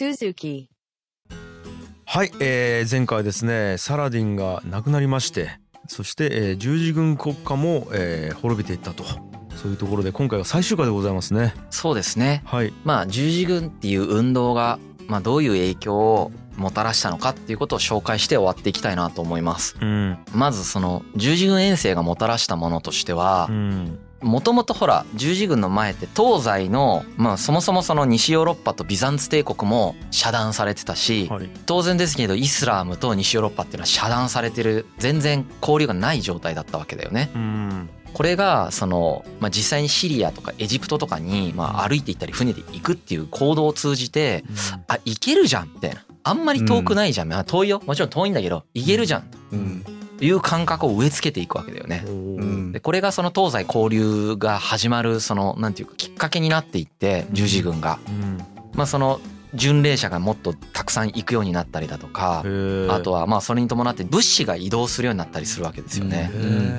Suzuki. はい、えー前回ですねサラディンが亡くなりましてそして、えー十字軍国家も、えー滅びていったとそういうところで今回は最終回でございますねそうですね。はいまあ十字軍っていう運動が、まあ、どういう影響をもたらしたのかっていうことを紹介して終わっていきたいなと思います。うんまずその十字軍遠征がもたらしたものとしてはう、んもともとほら十字軍の前って東西の、まあ、そもそもその西ヨーロッパとビザンツ帝国も遮断されてたし、はい。当然ですけどイスラームと西ヨーロッパっていうのは遮断されてる全然交流がない状態だったわけだよね。うん。これがその、まあ、実際にシリアとかエジプトとかに、まあ、歩いていったり船で行くっていう行動を通じてあ行けるじゃんみたいな。あんまり遠くないじゃん、まあ遠いよ。もちろん遠いんだけど行けるじゃん。うん。という感覚を植え付けていくわけだよね。うん。でこれがその東西交流が始まるそのなんていうかきっかけになっていって十字軍が、うん。まあ、その巡礼者がもっとたくさん行くようになったりだとかあとはまあそれに伴って物資が移動するようになったりするわけですよね。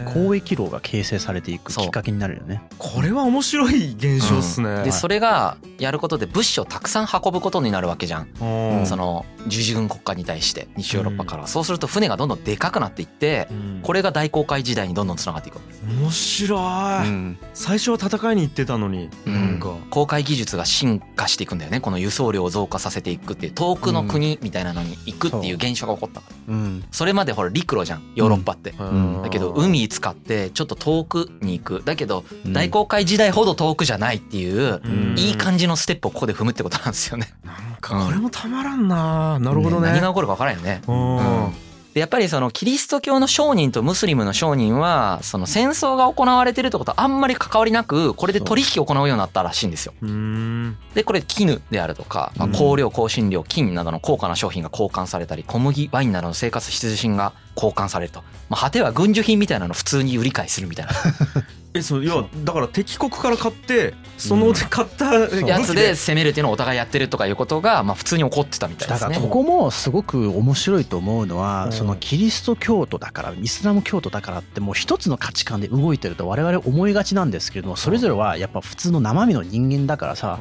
交易路が形成されていくきっかけになるよね。これは面白い現象っすね、でそれがやることで物資をたくさん運ぶことになるわけじゃん、うん。その十字軍国家に対して西ヨーロッパからは、そうすると船がどんどんでかくなっていってうん。これが大航海時代にどんどんつながっていく。面白い、うん。最初は戦いに行ってたのに、うん。なんか。航海技術が進化していくんだよね。この輸送量を増加させていくっていう遠くの国みたいなのに行くっていう現象が起こったからうん。それまでほら陸路じゃんヨーロッパって、うん。だけど海使ってちょっと遠くに行く。だけどうん。大航海時代ほど遠くじゃないっていううん。いい感じのステップをここで踏むってことなんですよね。なんかこれもたまらんな。なるほどね。何が起こるか分からんよね。うん。うんでやっぱりそのキリスト教の商人とムスリムの商人はその戦争が行われてるってことはあんまり関わりなくこれで取引を行うようになったらしいんですよ。うん。でこれ絹であるとか、まあ、うん。香料香辛料金などの高価な商品が交換されたり小麦ワインなどの生活必需品が交換されると、まあ、果ては軍需品みたいなのを普通に売り買いするみたいな えそう要はだから敵国から買ってその買ったやつで攻めるっていうのをお互いやってるとかいうことがまあ普通に起こってたみたいですね。だからこ。こもすごく面白いと思うのは、うん。そのキリスト教徒だからイスラム教徒だからってもう一つの価値観で動いてると我々思いがちなんですけれどもそれぞれはやっぱ普通の生身の人間だからさ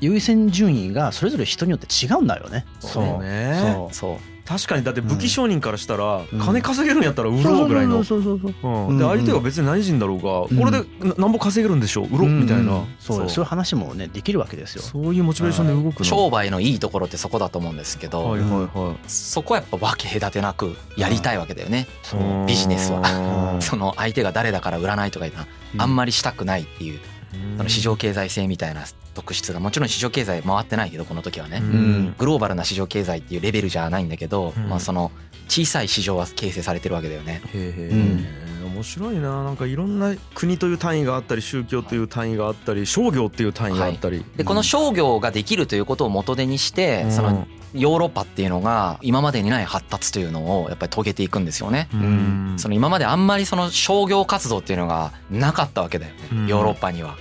優先順位がそれぞれ人によって違うんだよね。そうね。そう。そう。確かにだって武器商人からしたらうん。金稼げるんやったら売ろうぐらいの。そうそうそうでうん相手が別に何人だろうがうん。これでななんぼ稼げるんでしょう？売ろうみたいな。そうそう。いう話もねできるわけですよ。そういうモチベーションで動くの。商売のいいところってそこだと思うんですけど、はいはいはい。そこはやっぱ分け隔てなくやりたいわけだよね、そう。ビジネスは。はその相手が誰だから売らないとかいうのはあんまりしたくないっていう。その市場経済性みたいな特質がもちろん市場経済回ってないけどこの時はね、うん。グローバルな市場経済っていうレベルじゃないんだけど、うん。まあその小さい市場は形成されてるわけだよね。面白いな。なんかいろんな国という単位があったり宗教という単位があったり商業っていう単位があったり、でこの商業ができるということを元手にして、うん。そのヨーロッパっていうのが今までにない発達というのをやっぱり遂げていくんですよね。うん。その今まであんまりその商業活動っていうのがなかったわけだよね、うん。ヨーロッパには。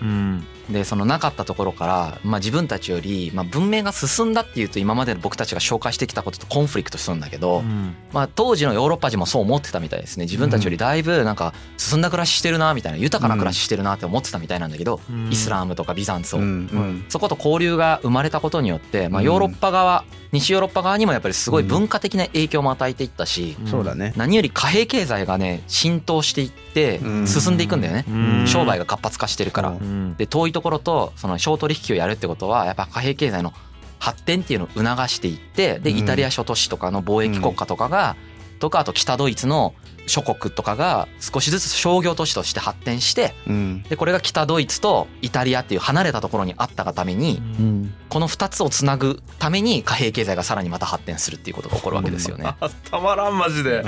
うんでそのなかったところから、まあ、自分たちより、まあ、文明が進んだっていうと今までの僕たちが紹介してきたこととコンフリクトするんだけど、うん。まあ、当時のヨーロッパ人もそう思ってたみたいですね。自分たちよりだいぶなんか進んだ暮らししてるなみたいな豊かな暮らししてるなって思ってたみたいなんだけど、うん。イスラームとかビザンツを、うん。うん。そこと交流が生まれたことによって、まあ、うん。ヨーロッパ側西ヨーロッパ側にもやっぱりすごい文化的な影響も与えていったし、そうだね。何より貨幣経済がね浸透していってうん。進んでいくんだよね、うん。商売が活発化してるから。うん。で遠いところとその商取引をやるってことはやっぱ貨幣経済の発展っていうのを促していってでうん。イタリア諸都市とかの貿易国家とかがとかあと北ドイツの諸国とかが少しずつ商業都市として発展してうん。でこれが北ドイツとイタリアっていう離れたところにあったがためにうん。この2つをつなぐために貨幣経済がさらにまた発展するっていうことが起こるわけですよね。あたまらんマジで、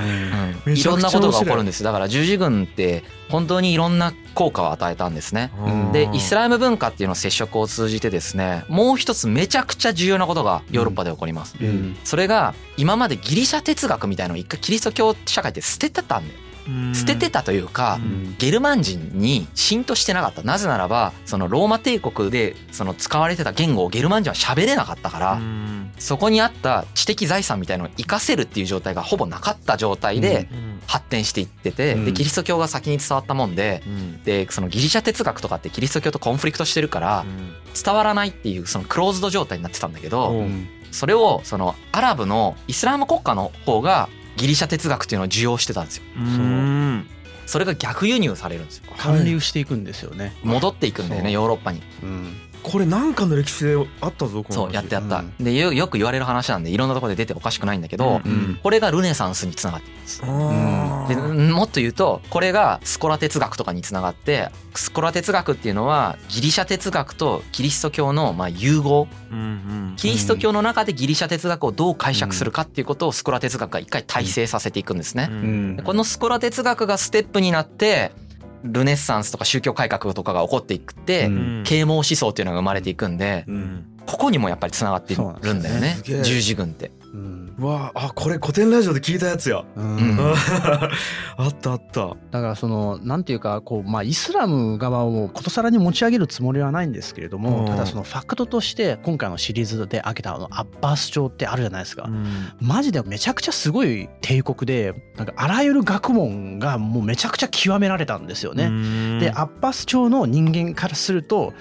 うん、いろんなことが起こるんです。だから十字軍って本当にいろんな効果を与えたんですね。ん。でイスラム文化っていうの接触を通じてですねもう一つめちゃくちゃ重要なことがヨーロッパで起こります。うん。それが今までギリシャ哲学みたいのを一回キリスト教社会って捨ててたんだよ。捨ててたというか、うん。ゲルマン人に浸透してなかった。なぜならばそのローマ帝国でその使われてた言語をゲルマン人は喋れなかったから、そこにあった知的財産みたいのを活かせるっていう状態がほぼなかった状態で発展していってて、うん。でキリスト教が先に伝わったもんででそのギリシャ哲学とかってキリスト教とコンフリクトしてるから伝わらないっていうそのクローズド状態になってたんだけど、それをそのアラブのイスラム国家の方がギリシャ哲学っていうのを受容してたんですよ。うん。それが逆輸入されるんですよ。韓流していくんですよね。戻っていくんだよねヨーロッパに。うん。これなんかの歴史であったぞそうやってやった。うん。でよよく言われる話なんでいろんなところで出ておかしくないんだけどうんこれがルネサンスにつながっています。あでーもっと言うとこれがスコラ哲学とかにつながってスコラ哲学っていうのはギリシャ哲学とキリスト教のまあ融合。うんうんキリスト教の中でギリシャ哲学をどう解釈するかっていうことをスコラ哲学が一回体制させていくんですね。うん。でこのスコラ哲学がステップになってルネッサンスとか宗教改革とかが起こっていくってうん啓蒙思想っていうのが生まれていくんでうん。ここにもやっぱりつながってるんだよね十字軍って。うん。うわあこれ古典ラジオで聞いたやつや。うん。うん。あったあった。だからそのなんていうかこうまあイスラム側をことさらに持ち上げるつもりはないんですけれどうん。もただそのファクトとして今回のシリーズで挙げたあのアッバース朝ってあるじゃないですか。うん。マジでめちゃくちゃすごい帝国でなんかあらゆる学問がもうめちゃくちゃ極められたんですよね。ねでアッバス朝の人間からすると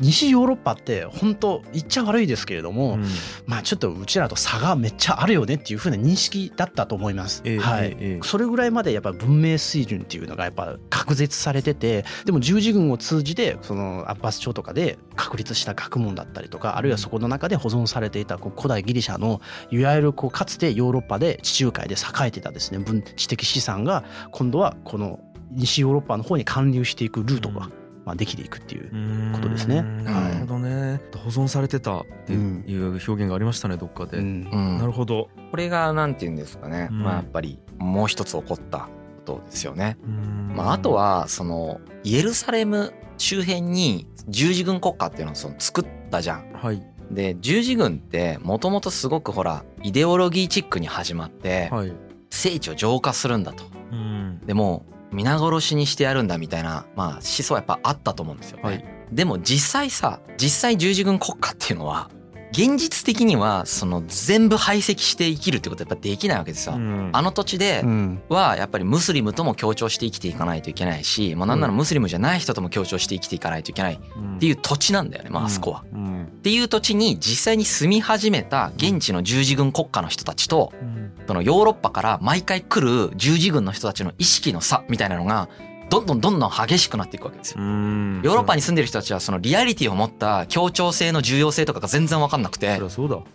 西ヨーロッパって本当言っちゃ悪いですけれども、まあちょっとうちらと差がめっちゃあるよねっていう風な認識だったと思います。ええはい、ええそれぐらいまでやっぱ文明水準っていうのがやっぱ確絶されててでも十字軍を通じてそのアッバス朝とかで確立した学問だったりとかあるいはそこの中で保存されていたこう古代ギリシャのいわゆるこうかつてヨーロッパで地中海で栄えてたですね分知的資産が今度はこの西ヨーロッパの方に還流していくルートがまあできていくっていう。ことですね。うんなるほどね。保存されてたっていう表現がありましたねどっかで。うん。うん。なるほど。これがなんて言うんですかね、うん。まあやっぱりもう一つ起こったことですよね。うん。まああとはそのイエルサレム周辺に十字軍国家っていうのをその作ったじゃん。はい。で十字軍ってもともとすごくほらイデオロギーチックに始まってはい。聖地を浄化するんだと。うん。でも皆殺しにしてやるんだみたいな、まあ、思想はやっぱあったと思うんですよね。はいでも実際さ実際十字軍国家っていうのは現実的にはその全部排斥して生きるってことはやっぱできないわけですよ。うん。あの土地でうんはやっぱりムスリムとも協調して生きていかないといけないし、もうなんならムスリムじゃない人とも協調して生きていかないといけないっていう土地なんだよね、まああそこは。うん。っていう土地に実際に住み始めた現地の十字軍国家の人たちとうん。そのヨーロッパから毎回来る十字軍の人たちの意識の差みたいなのがどんどんどんどん激しくなっていくわけですよ。うん。ヨーロッパに住んでる人たちはそのリアリティを持った協調性の重要性とかが全然わかんなくて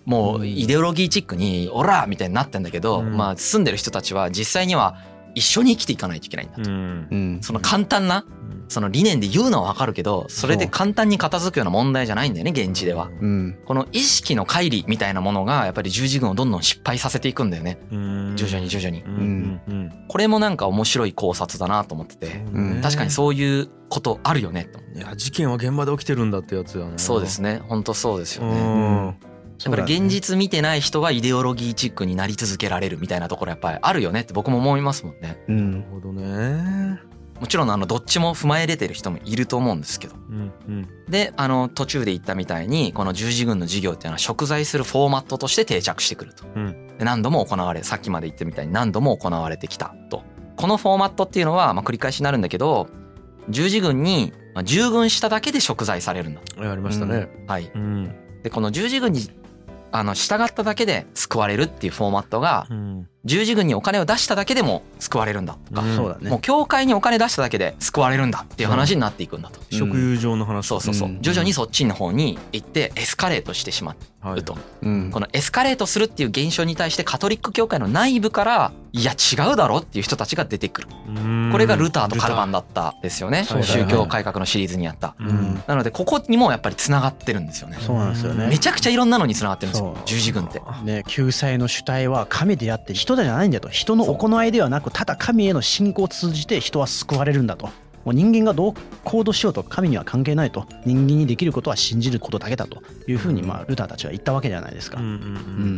もうイデオロギーチックにオラーみたいになってんだけど、うん。まあ住んでる人たちは実際には一緒に生きていかないといけないんだと。ん。うん。その簡単なその理念で言うのはわかるけどそれで簡単に片付くような問題じゃないんだよね現地では。うん。この意識の乖離みたいなものがやっぱり十字軍をどんどん失敗させていくんだよね。うん。徐々に徐々に。うん。うん。うん。これもなんか面白い考察だなと思ってて。うん。確かにそういうことあるよねといや事件は現場で起きてるんだってやつやねそうですね。本当そうですようねん。だから現実見てない人がイデオロギーチックになり続けられるみたいなところやっぱりあるよねって僕も思いますもんねうんなるほどねもちろんあのどっちも踏まえれてる人もいると思うんですけど。うんうん。であの途中で言ったみたいにこの十字軍の授業っていうのは食材するフォーマットとして定着してくると、うん。で何度も行われさっきまで言ったみたいに何度も行われてきたと。このフォーマットっていうのはまあ繰り返しになるんだけど十字軍にまあ従軍しただけで食材されるんだと。ありましたね。はい。うん。でこの十字軍にあの従っただけで救われるっていうフォーマットがうん。十字軍にお金を出しただけでも救われるんだとか、うん。もう教会にお金出しただけで救われるんだっていう話になっていくんだと、食友情の話。そうそうそう、うん。徐々にそっちの方に行ってエスカレートしてしまはいうと、うん。このエスカレートするっていう現象に対してカトリック教会の内部からいや違うだろっていう人たちが出てくる。うん。これがルターとカルバンだったですよね。宗教改革のシリーズにあった。うん。なのでここにもやっぱりつながってるんですよね。そうなんですよね。めちゃくちゃいろんなのにつながってるんですよ。十字軍って。ね、救済の主体は神であって人じゃないんだと。人の行いではなくただ神への信仰を通じて人は救われるんだともう人間がどう行動しようと神には関係ないと。人間にできることは信じることだけだと。いうふうにまあルターたちは言ったわけじゃないですか。うんううん。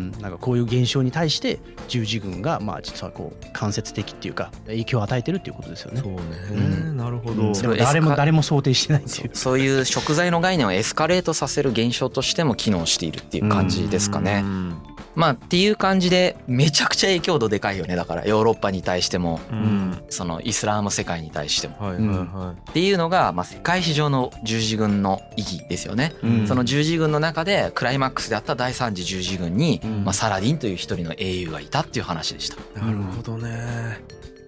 ん、なんかこういう現象に対して十字軍がまあ実はこう間接的っていうか影響を与えてるっていうことですよね。そううねなるほど。うん。でも誰も誰も想定してないっていう。そういう食材の概念をエスカレートさせる現象としても機能しているっていう感じですかね。うんまあっていう感じでめちゃくちゃ影響度でかいよね。だからヨーロッパに対してもうん。そのイスラーム世界に対しても。はいはいはっていうのがまあ世界史上の十字軍の意義ですよね。うん。その十字軍の中でクライマックスであった第三次十字軍に、うん。まあ、サラディンという一人の英雄がいたっていう話でした。いなるほどね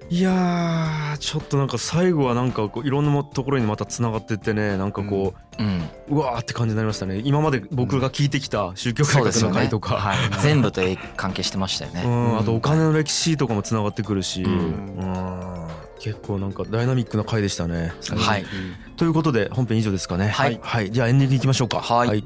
いやーちょっとなんか最後はなんかこういろんなところにまたつながってってねなんかこうん、う、うわーって感じになりましたね。今まで僕が聞いてきた宗教改革。の会とか、はい、全部と関係してましたよね。うん、あとお金の歴史とかもつながってくるし、うんうん。結構なんかダイナミックな回でしたね。はい。ということで本編以上ですかね。はい。はい、じゃあエンディングいきましょうか。はい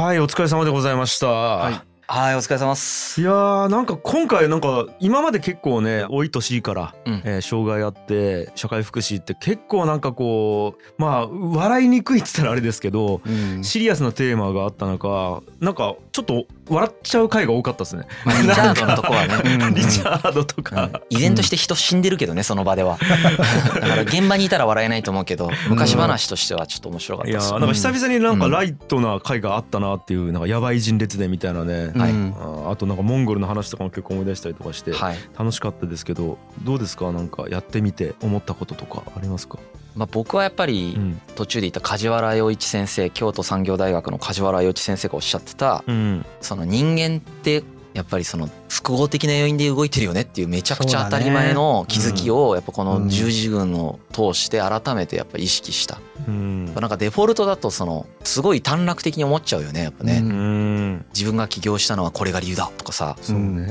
はい、お疲れ様でございました。はいはい、お疲れ様です。いやーなんか今回なんか今まで結構ね多い年から、うんえー障害あって社会福祉って結構なんかこうまあ笑いにくいっつったらあれですけどうんシリアスなテーマがあった中なんかちょっと笑っちゃう回が多かったですね。まあ、リチャードのとこはね。うん。リチャードとか、依然として人死んでるけどねその場では。だから現場にいたら笑えないと思うけど昔話としてはちょっと面白かっいやたですーなんか久々になんかうん。ライトな回があったなっていうなんかやばい人列伝みたいなね、はい。うん。あとなんかモンゴルの話とかも結構思い出したりとかしてはい。楽しかったですけどどうですか？なんかやってみて思ったこととかありますか、まあ、僕はやっぱりうん。途中で言った梶原洋一先生京都産業大学の梶原洋一先生がおっしゃってたうん。その人間ってやっぱりその複合的な要因で動いてるよねっていうめちゃくちゃ当たり前の気づきをやっぱこの十字軍を通して改めてやっぱ意識した。うん。なんかデフォルトだとそのすごい短絡的に思っちゃうよねやっぱね、ううん。自分が起業したのはこれが理由だとかさ、そうん、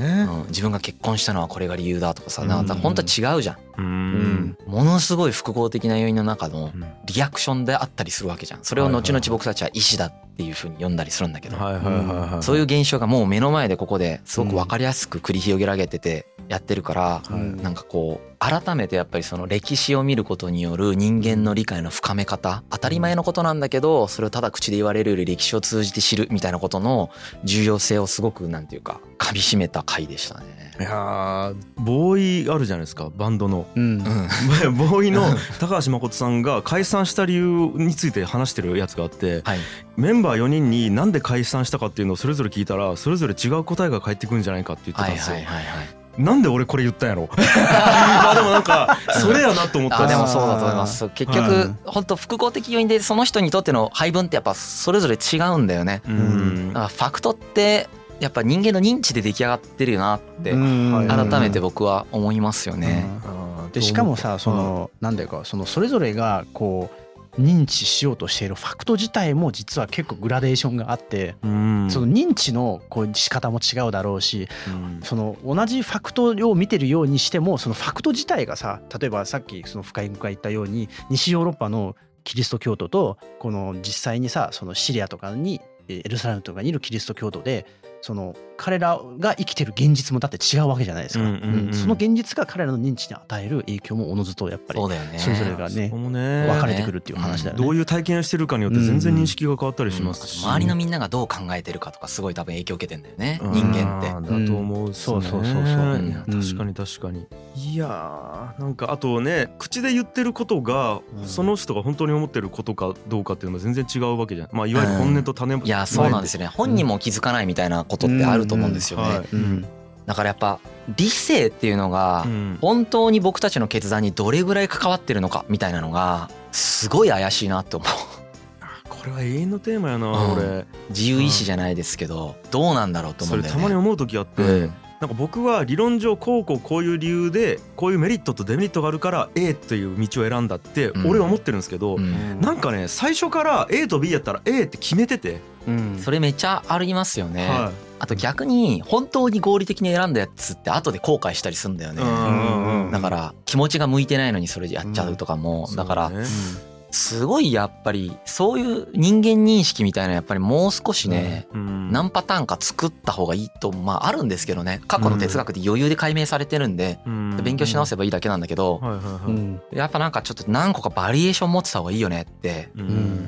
自分が結婚したのはこれが理由だとかさ。なんか本当は違うじゃん、うん。うん。ものすごい複合的な要因の中のうん。リアクションであったりするわけじゃん。それを後々僕たちは意思だっていうふうに読んだりするんだけど、そういう現象がもう目の前でここですごく分かりやすく繰り広げられててやってるから、はい。なんかこう改めてやっぱりその歴史を見ることによる人間の理解の深め方当たり前のことなんだけどそれをただ口で言われるより歴史を通じて知るみたいなことの重要性をすごくなんていうか噛み締めた回でしたね。いやーボーイあるじゃないですかバンドの。うん。うん。ボーイの高橋誠さんが解散した理由について話してるやつがあってはい、メンバー4人になんで解散したかっていうのをそれぞれ聞いたらそれぞれ違う答えが返ってくるんじゃないかって言ってたはいんですよ。はいはいはいなんで俺これ言ったんやろ？まあでもなんかそれやなと思ったあでもうそうだと思います。結はい局本当複合的要因でその人にとっての配分ってやっぱそれぞれ違うんだよね。ん。だからファクトってやっぱ人間の認知で出来上がってるよなってうん。改めて僕は思いますよね。でしかもさそのなんだよかそのそれぞれがこう認知しようとしているファクト自体も実は結構グラデーションがあってうん。その認知のこう仕方も違うだろうしうん。その同じファクトを見てるようにしてもそのファクト自体がさ例えばさっきその深井君が言ったように西ヨーロッパのキリスト教徒とこの実際にさそのシリアとかにえーエルサレムとかにいるキリスト教徒でその彼らが生きてる現実もだって違うわけじゃないですか、うんうんうんうん。その現実が彼らの認知に与える影響もおのずとやっぱりそうだよね。それぞれがねね。分かれてくるっていう話だよね。どういう体験をしてるかによって全然認識が変わったりしますし、周りのみんながどう考えてるかとかすごい多分影響を受けてんだよね。うん。人間って。だと思うね。うん。そうそうそうそう。確かに確かに。いやーなんかあとね口で言ってることがうん。その人が本当に思ってることかどうかっていうのも全然違うわけじゃん。まあいわゆる本音と種いやそうなんですよね。本人も気づかないみたいなことってあると思うんですよね。はい。うん。だからやっぱ理性っていうのがうん。本当に僕たちの決断にどれぐらい関わってるのかみたいなのがすごい怪しいなって思う。これは永遠のテーマやなうん。俺。自由意志じゃないですけどどうなんだろうと思そうれんだよね。たまに思う時あって、うん。なんか僕は理論上こうこうこういう理由でこういうメリットとデメリットがあるから A という道を選んだってうん俺は思ってるんですけど、うん。なんかね最初から A と B やったら A って決めてて、うん。それめっちゃありますよね。はあと逆に本当に合理的に選んだやつって後で後悔したりするんだよね。うんうんうん。だから気持ちが向いてないのにそれやっちゃうとかも、い、だからすごいやっぱりそういう人間認識みたいなやっぱりもう少しね、うん。何パターンか作った方がいいとまああるんですけどね。過去の哲学で余裕で解明されてるんで、うん。勉強し直せばいいだけなんだけど、やっぱなんかちょっと何個かバリエーション持ってた方がいいよねって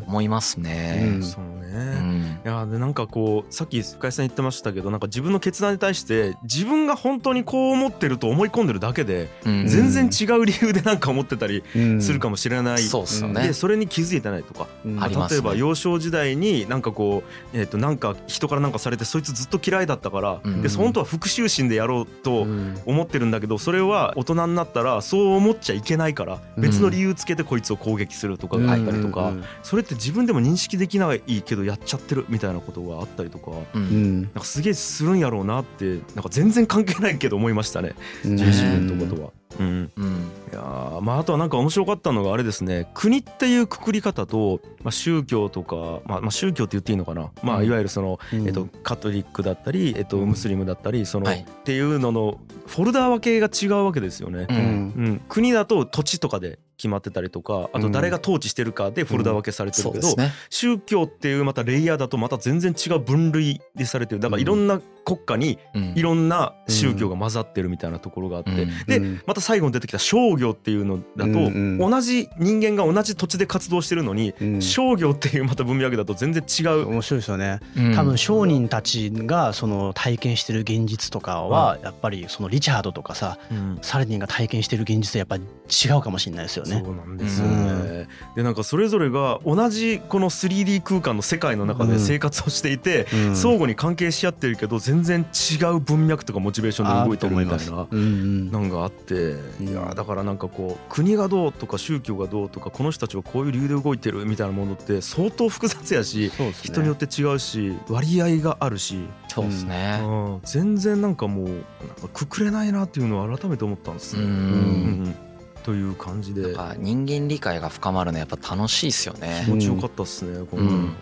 思いますね。そううね、ん。いやでなんかこうさっき深井さん言ってましたけどなんか自分の決断に対して自分が本当にこう思ってると思い込んでるだけでうん。全然違う理由でなんか思ってたりするかもしれない、そうっすよでね。それに気づいてないとか、うん。例えば幼少時代になんかこう、えー、となんか人からなんかされてそいつずっと嫌いだったから、うん。で本当は復讐心でやろうとうん。思ってるんだけどそれは大人になったらそう思っちゃいけないから別の理由つけてこいつを攻撃するとかがあったりとか、それって自分でも認識できないけどやっちゃってるみたいなことがあったりとか。なんかすげえするんやろうなってなんか全然関係ないけど思いましたね。うん。自分のことは。うん、うん。いやーまああとはなんか面白かったのがあれですね。国っていうくくり方と、まあ、宗教とか、まあ、まあ宗教って言っていいのかな、まあ、うん。いわゆるその、うん。えっと、カトリックだったり、えっと、うん。ムスリムだったりその、はい。っていうののフォルダー分けが違うわけですよね。うん、国だと土地とかで決まってたりとかあと誰が統治してるかでフォルダー分けされてるけど。宗教っていうまたレイヤーだとまた全然違う分類でされてる。だからいろんな国家にうん。いろんな宗教が混ざってるみたいなところがあって、うん。でうん。また最後に出てきた商業っていうのだと、うんうん。同じ人間が同じ土地で活動してるのに、うん。商業っていうまた文脈だと全然違う、面白いですよね。うん。多分商人たちがその体験してる現実とかはやっぱりそのリチャードとかさサラディンが体験してる現実とやっぱり違うかもしれないですよね。そうなんですよね。でなんかそれぞれが同じこの 3D 空間の世界の中で生活をしていて、うん。相互に関係し合ってるけど全然違う文脈とかモチベーションで動いてるみたいな。なんがあっていやだからなんかこう国がどうとか宗教がどうとかこの人たちはこういう理由で動いてるみたいなものって相当複雑やし人によって違うし割合があるし、そうですね。うん全然なんかもうなんかくくれないなっていうのを改めて思ったんですうね。うんん。うんという感じで人間理解が深まるのやっぱ楽しいですよね気。持ちよかったっすね、うん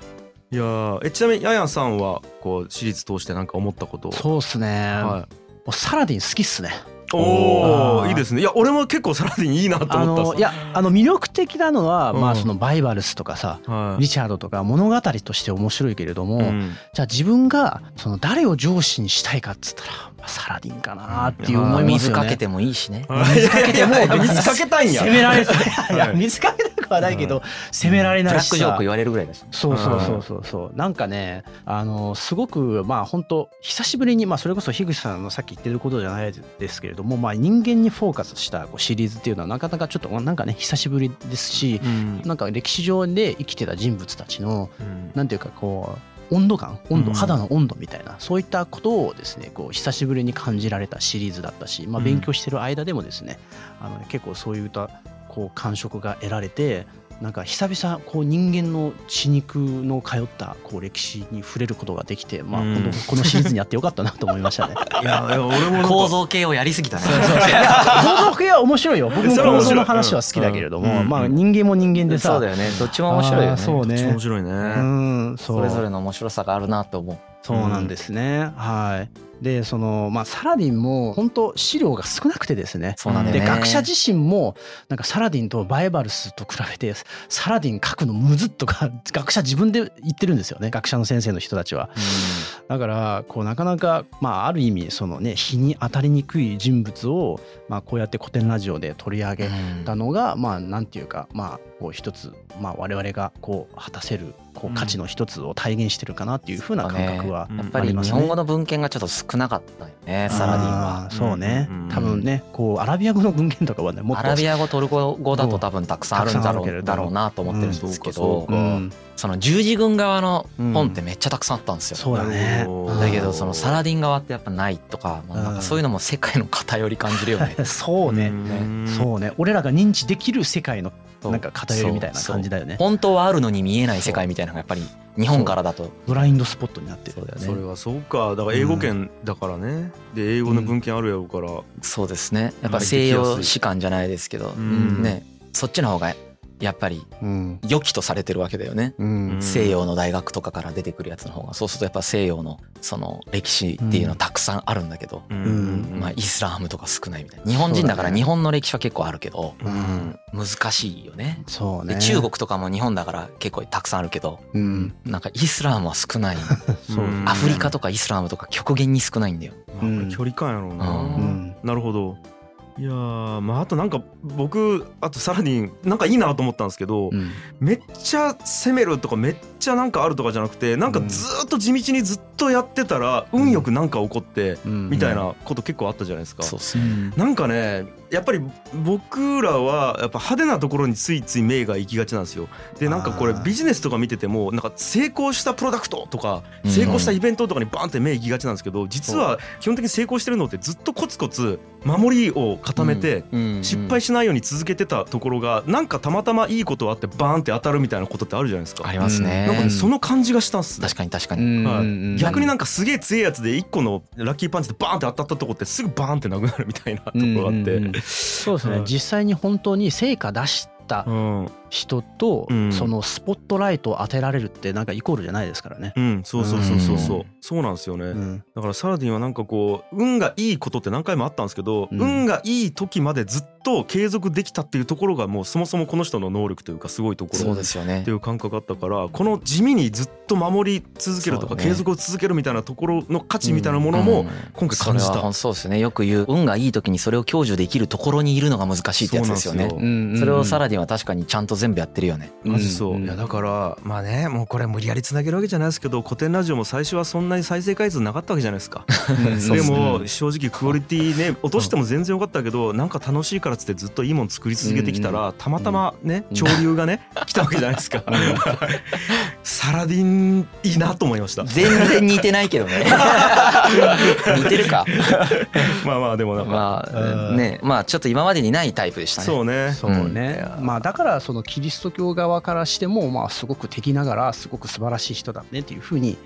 いやーえちなみにヤヤンさんはこうシリーズ通してなんか思ったこと？そうっすね、はもうサラディン好きっすね。い、おおい。いですね。いや俺も結構サラディンいいなとあ思ったっいやあの魅力的なのは、うん。まあそのバイバルスとかさはい。リチャードとか物語として面白いけれども、うん。じゃあ自分がその誰を上司にしたいかっつったら、まあ、サラディンかなっていううん思いますよね。水かけてもいいしね。水かけても水かけたいんや。攻められない。い。やはい水かけはないけど、攻められブないしさ。ラックジョーク言われるぐらいだし。そうそうそうそうそう。なんかねあのすごくまあ本当久しぶりにまあそれこそ樋口さんのさっき言ってることじゃないですけれどもまあ人間にフォーカスしたこうシリーズっていうのはなかなかちょっとなんかね久しぶりですしうん。なんか歴史上で生きてた人物たちのうん。なんていうかこう温度感温度うん。肌の温度みたいなそういったことをですねこう久しぶりに感じられたシリーズだったし、まあ、うん。勉強してる間でもですねあの結構そういったこう感触が得られてなんか久々こう人間の血肉の通ったこう歴史に触れることができて、まあ、うん本当このシリーズにやってよかったなと思いましたね。いやいや俺も構造系をやりすぎたね。構造系は面白いよ僕も構造の話は好きだけれども、うんまあ、人間も人間でさそうだよね。どっちも面白いよね。そうね面白いね。うんそうそれぞれの面白さがあるなと思う。そうなんですね、はいでそのまあサラディンも本当資料が少なくてですねそうなん。で学者自身もなんかサラディンとバイバルスと比べてサラディン書くのむずっとか学者自分で言ってるんですよね学者の先生の人たちは。だからこうなかなかまあある意味そのね日に当たりにくい人物をまあこうやって古典ラジオで取り上げうんたのがまあなんていうかまあこう一つまあ我々がこう果たせるこう価値の一つを体現してるかなっていうふうな感覚はうんやっぱり日本語の文献がちょっと少なかったよね、サラディンは。そうね、うん。多分ねこうアラビア語の文献とかはねもっとアラビア語、トルコ語だと多分たくさんあるんだろうだろうなと思ってるんですけど。か、うんその十字軍側の本ってめっちゃたくさんあったんですよ。そうだね。だけどそのサラディン側ってやっぱないとか、まあなんかそういうのも世界の偏り感じるよね。そうね、ん。そうね。俺らが認知できる世界のなんか偏りみたいな感じだよね。本当はあるのに見えない世界みたいなのがやっぱり日本からだと。ブラインドスポットになってるんだよね。それはそうか。だから英語圏だからね、で英語の文献あるやろうから、そうですね。やっぱ西洋史観じゃないですけど、うん。ね。そっちの方がやっぱりうん。良きとされてるわけだよね。うん。ん西洋の大学とかから出てくるやつの方が。そうするとやっぱ西洋のその歴史っていうのはたくさんあるんだけど、うん。まあイスラームとか少ないみたいな。日本人だから日本の歴史は結構あるけど、うん。難しいよね。そうね。で中国とかも日本だから結構たくさんあるけどうん。なんかイスラームは少ない。アフリカとかイスラームとか極限に少ないんだよ。まあこれ距離感やろうな、うん。うん。なるほどいやーまああとなんか僕あとサラディンなんかいいなと思ったんですけど、うん。めっちゃ攻めるとかめっちゃなんかあるとかじゃなくてなんかずっと地道にずっとやってたら運よくなんか起こってみたいなこと結構あったじゃないですか。そうっすね。なんかねやっぱり僕らはやっぱ派手なところについつい目が行きがちなんですよ。でなんかこれビジネスとか見ててもなんか成功したプロダクトとかうん成功したイベントとかにバンって目行きがちなんですけど実は基本的に成功してるのってずっとコツコツ守りを固めて失敗しないように続けてたところがなんかたまたまいいことあってバーンって当たるみたいなことってあるじゃないですか。ありますね。なんかねその感じがしたんすね。確かに確かうに逆になんかすげえ強いやつで一個のラッキーパンチでバーンって当たったとこってすぐバーンってなくなるみたいなところがあって、そうですね、はい実際に本当に成果出したうん、人と、うん。そのスポットライトを当てられるってなんかイコールじゃないですからね。うん、そうそうそうそうそう、うん。そうなんですよね、うん。だからサラディンはなんかこう運がいいことって何回もあったんですけど、うん。運がいい時までずっと継続できたっていうところがもうそもそもこの人の能力というかすごいとこそうろですよね。っていう感覚あったからこの地味にずっと守り続けるとか継続を続けるみたいなところの価値みたいなものも今回感じた。それはほんそうですね。よく言う運がいい時にそれを享受できるところにいるのが難しいってやつですよね。それをサララディンは確かにちゃんと全部やってるよね。マジそう、うん。いやだからまあねもうこれ無理やりつなげるわけじゃないですけど古典ラジオも最初はそんなに再生回数なかったわけじゃないですか。でも正直クオリティね落としても全然よかったけどなんか楽しいからっつってずっといいもの作り続けてきたらたまたまねうん。潮流がね来たわけじゃないですか。サラディンいいなと思いました。全然似てないけどね。似てるか。まあまあでもなんか。まうんあねまあちょっと今までにないタイプでしたね。そうね。そうね、まあだからそのキリスト教側からしてもまあすごく敵ながらすごく素晴らしい人だねっていうふうに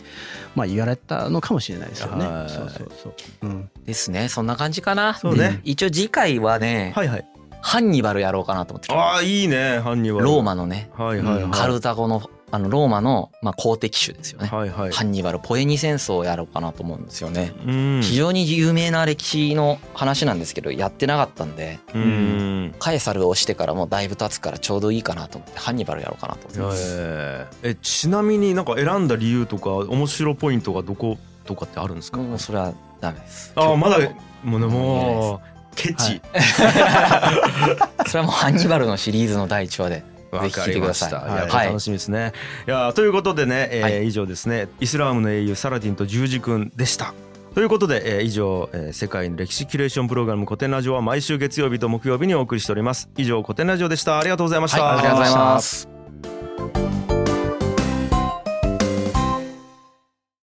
まあ言われたのかもしれないですよね。はい。そうそうそう。うん。ですね。そんな感じかな。そうね。で一応次回はねはいはい。ハンニバルやろうかなと思ってるああいいね。ハンニバル。ローマのね。はいはいはい。カルタゴのあのローマのまあ公的種ですよね。はいはい。ハンニバルポエニ戦争をやろうかなと思うんですよね。うん。非常に有名な歴史の話なんですけどやってなかったんでうん。カエサルをしてからもうだいぶ経つからちょうどいいかなと思ってハンニバルやろうかなと思ってます。えー。えちなみになんか選んだ理由とか面白ポイントがどことかってあるんですか、もうそれはダメです。ああまだもうねいもうケチ。それはもうハンニバルのシリーズの第1話で。わ、ぜひ聞いてください。い。や、はい楽しみですね。いやということでね、えーはい。以上ですね。イスラームの英雄サラディンと十字軍でした。ということで、えー以上、えー世界の歴史キュレーションプログラム古典ラジオは毎週月曜日と木曜日にお送りしております。以上古典ラジオでした。ありがとうございました、はいありがとうございます